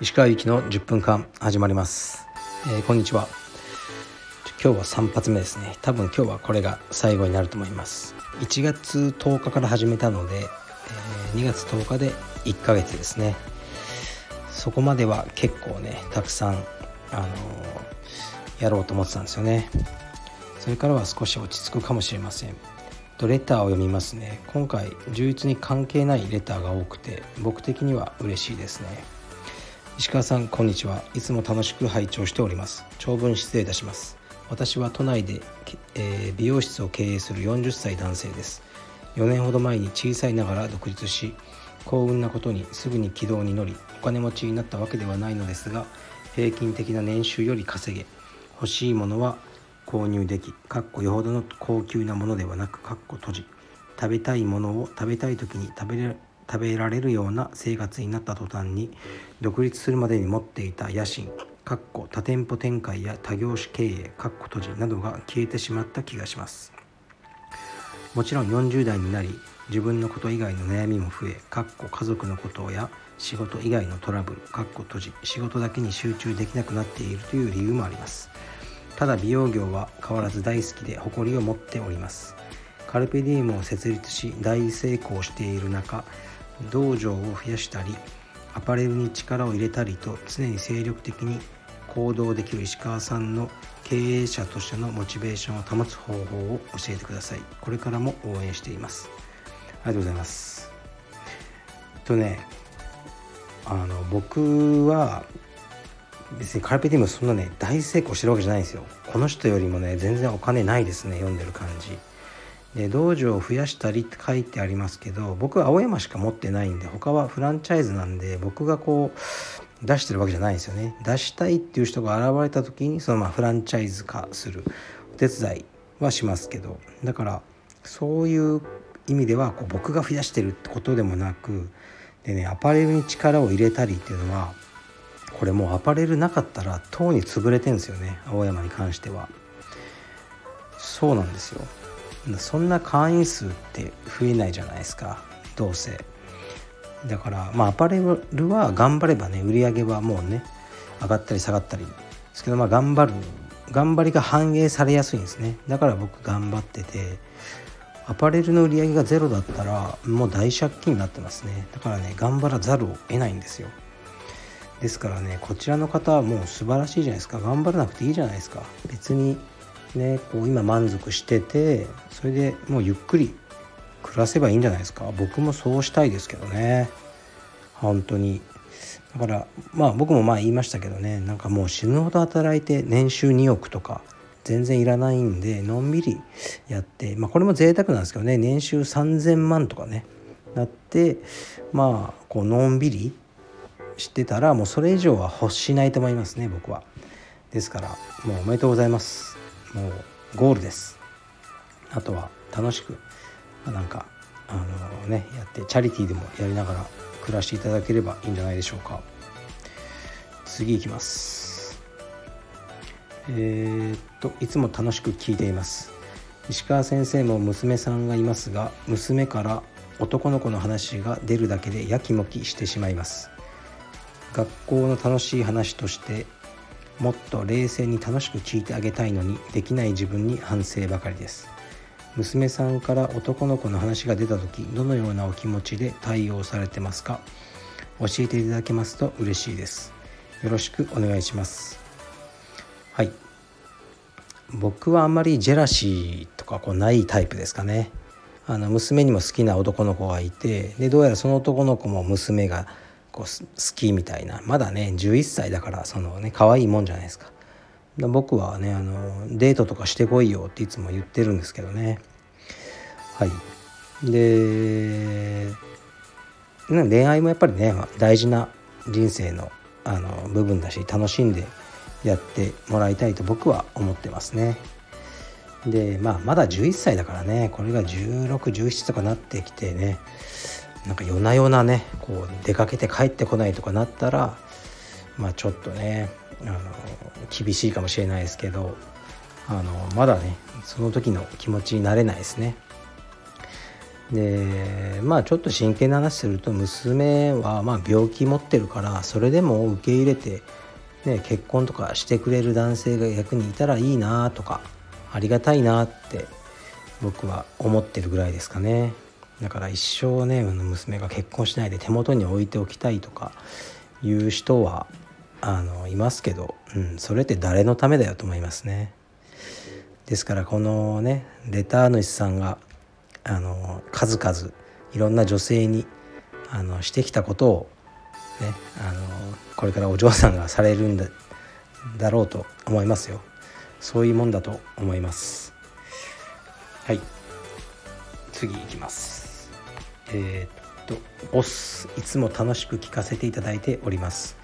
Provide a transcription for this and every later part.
石川由紀の10分間始まります、えー、こんにちは。今日は3発目ですね。多分今日はこれが最後になると思います。1月10日から始めたので、えー、2月10日で1ヶ月ですね。そこまでは結構ねたくさんあのー、やろうと思ってたんですよね。それからは少し落ち着くかもしれません。とレターを読みますね。今回充実に関係ないレターが多くて僕的には嬉しいですね。石川さんこんにちは。いつも楽しく拝聴しております。長文失礼いたします。私は都内で、えー、美容室を経営する40歳男性です。4年ほど前に小さいながら独立し幸運なことにすぐに軌道に乗りお金持ちになったわけではないのですが平均的な年収より稼げ欲しいものは購入できかっこよほどの高級なものではなくかっこ閉じ食べたいものを食べたい時に食べれ食べられるような生活になった途端に独立するまでに持っていた野心かっこ多店舗展開や多業種経営かっこ閉じなどが消えてしまった気がします。もちろん40代になり自分のこと以外の悩みも増えかっこ家族のことや仕事以外のトラブルかっこ閉じ仕事だけに集中できなくなっているという理由もあります。ただ美容業は変わらず大好きで誇りを持っております。カルペディウムを設立し大成功している中道場を増やしたりアパレルに力を入れたりと常に精力的に行動できる石川さんの経営者としてのモチベーションを保つ方法を教えてください。これからも応援しています。ありがとうございます。とねあの僕は別にカルペディウムそんなね大成功してるわけじゃないんですよ。この人よりもね全然お金ないですね読んでる感じ。で道場を増やしたりって書いてありますけど僕は青山しか持ってないんで他はフランチャイズなんで僕がこう出してるわけじゃないんですよね。出したいっていう人が現れた時にそのまあフランチャイズ化するお手伝いはしますけど。だからそういう意味ではこう僕が増やしてるってことでもなくでねアパレルに力を入れたりっていうのはこれもうアパレルなかったらとうに潰れてんですよね青山に関しては。そうなんですよ。そんな会員数って増えないじゃないですかどうせ。だからまあアパレルは頑張ればね売り上げはもうね上がったり下がったりですけどまあ頑張る頑張りが反映されやすいんですね。だから僕頑張っててアパレルの売り上げがゼロだったらもう大借金になってますね。だからね頑張らざるを得ないんですよ。ですからねこちらの方はもう素晴らしいじゃないですか。頑張らなくていいじゃないですか。別にねこう今満足しててそれでもうゆっくり暮らせばいいんじゃないですか。僕もそうしたいですけどね。本当に。だからまあ僕もまあ言いましたけどねなんかもう死ぬほど働いて年収2億とか全然いらないんでのんびりやってまあこれも贅沢なんですけどね年収3,000万とかねなってまあこうのんびりしてたらもうそれ以上は欲しないと思いますね僕は。ですからもうおめでとうございます。もうゴールです。あとは楽しくなんかあのねやってチャリティーでもやりながら暮らしていただければいいんじゃないでしょうか。次いきます。えー、っといつも楽しく聞いています。石川先生も娘さんがいますが娘から男の子の話が出るだけでやきもきしてしまいます。学校の楽しい話としてもっと冷静に楽しく聞いてあげたいのにできない自分に反省ばかりです。娘さんから男の子の話が出た時どのようなお気持ちで対応されてますか？教えていただけますと嬉しいです。よろしくお願いします。はい。僕はあんまりジェラシーとかこうないタイプですかね。あの娘にも好きな男の子がいてでどうやらその男の子も娘がこう好きみたいな。まだね11歳だからそのね可愛いもんじゃないですか。僕はねあのデートとかしてこいよっていつも言ってるんですけどね。はい。で恋愛もやっぱりね大事な人生のあの部分だし楽しんでやってもらいたいと僕は思ってますね。でまあまだ11歳だからねこれが1617とかなってきてね。なんか夜な夜なねこう出かけて帰ってこないとかなったらまあちょっとねあの厳しいかもしれないですけどあのまだねその時の気持ちになれないですね。でまあちょっと真剣な話すると娘はま病気持ってるからそれでも受け入れて、ね、結婚とかしてくれる男性が役にいたらいいなとかありがたいなって僕は思ってるぐらいですかね。だから一生ね娘が結婚しないで手元に置いておきたいとかいう人はあのいますけど、うん、それって誰のためだよと思いますね。ですからこのねレター主さんがあの数々いろんな女性にあのしてきたことをねあのこれからお嬢さんがされるんだだろうと思いますよ。そういうもんだと思います。はい。次いきます。えー、っとボスいつも楽しく聞かせていただいております。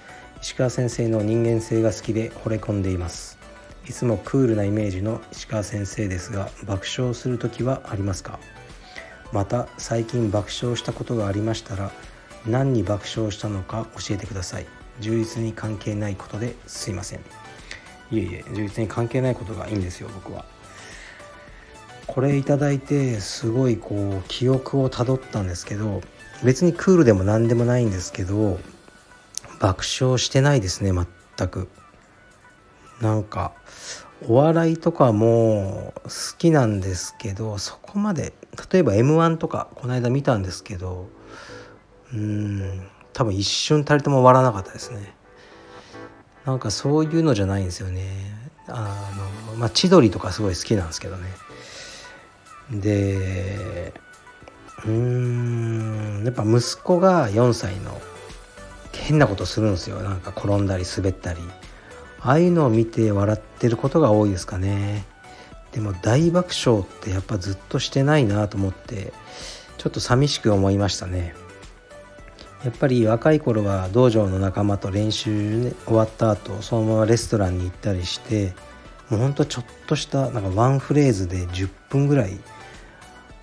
石川先生の人間性が好きで惚れ込んでいます。いつもクールなイメージの石川先生ですが爆笑する時はありますか？また最近爆笑したことがありましたら何に爆笑したのか教えてください。充実に関係ないことですいません。いえいえ充実に関係ないことがいいんですよ僕は。これいただいてすごいこう記憶をたどったんですけど別にクールでも何でもないんですけど爆笑してないですね全く。なんかお笑いとかも好きなんですけどそこまで例えば m 1とかこの間見たんですけどうん多分一瞬たりとも笑わなかったですね。なんかそういうのじゃないんですよね。あのまあ千鳥とかすごい好きなんですけどね。でうーんやっぱ息子が4歳の変なことするんですよ。なんか転んだり滑ったり。ああいうのを見て笑ってることが多いですかね。でも大爆笑ってやっぱずっとしてないなと思ってちょっと寂しく思いましたね。やっぱり若い頃は道場の仲間と練習、ね、終わった後そのままレストランに行ったりしてもうほんとちょっとしたなんかワンフレーズで10分ぐらい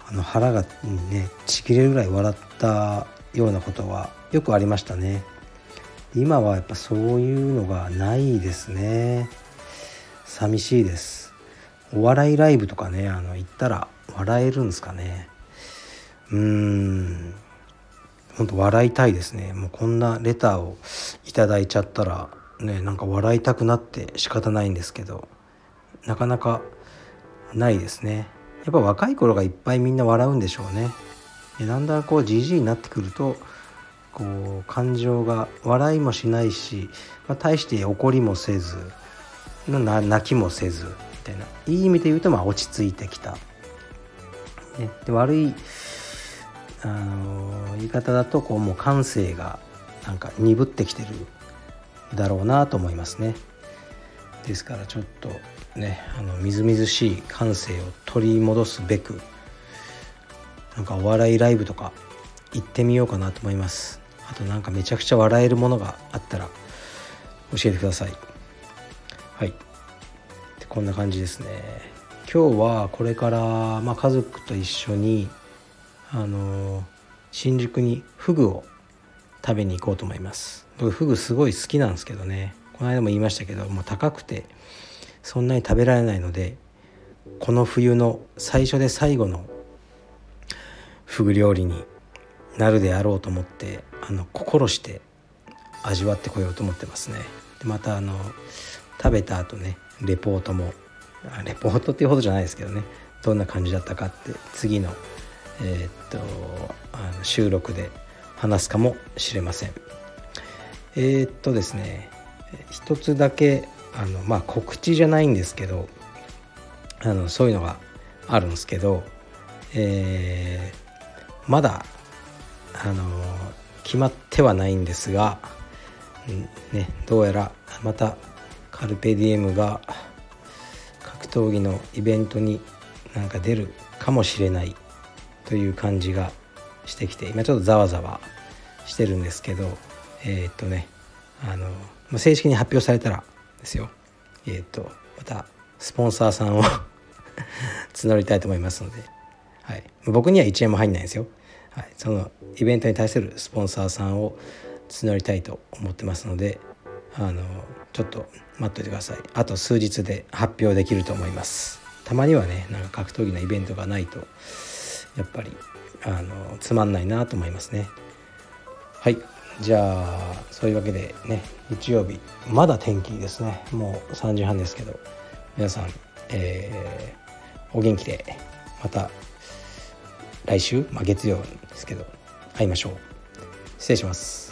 あの腹がねちぎれるぐらい笑ったようなことはよくありましたね。今はやっぱそういうのがないですね。寂しいです。お笑いライブとかねあの行ったら笑えるんですかね。うーん。本当笑いたいですね。もうこんなレターをいただいちゃったらねなんか笑いたくなって仕方ないんですけどなかなかないですね。やっぱ若い頃がいっぱいみんな笑うんでしょうねだんだんこうじじいになってくるとこう感情が笑いもしないし、まあ、大して怒りもせず泣きもせずみたいないい意味で言うとまあ落ち着いてきた。ね、で悪いあの言い方だとこうもう感性がなんか鈍ってきてるだろうなと思いますね。ですからちょっとねあのみずみずしい感性を取り戻すべくなんかお笑いライブとか行ってみようかなと思います。あとなんかめちゃくちゃ笑えるものがあったら教えてください。はい。こんな感じですね。今日はこれから、まあ、家族と一緒にあの新宿にフグを食べに行こうと思います。僕フグすごい好きなんですけどね。この間も言いましたけどもう高くてそんなに食べられないのでこの冬の最初で最後のフグ料理になるであろうと思ってあの心して味わってこようと思ってますね。でまたあの食べた後ねレポートもレポートっていうほどじゃないですけどねどんな感じだったかって次のえー、っとあの収録で話すかもしれません。えー、っとですね一つだけあのまあ告知じゃないんですけどあのそういうのがあるんですけど、えー、まだあの決まってはないんですが、ね、どうやらまたカルペディエムが格闘技のイベントになんか出るかもしれないという感じがしてきて今ちょっとざわざわしてるんですけどえー、っとねあの正式に発表されたらですよ。えー、とまたスポンサーさんを 募りたいと思いますので、はい、僕には1円も入んないんですよ。はい、そのイベントに対するスポンサーさんを募りたいと思ってますのであのちょっと待っといてください。あと数日で発表できると思います。たまにはねなんか格闘技のイベントがないとやっぱりあのつまんないなと思いますね。はい。じゃあそういうわけでね日曜日まだ天気ですね。もう3時半ですけど皆さん、えー、お元気でまた来週、まあ、月曜ですけど会いましょう。失礼します。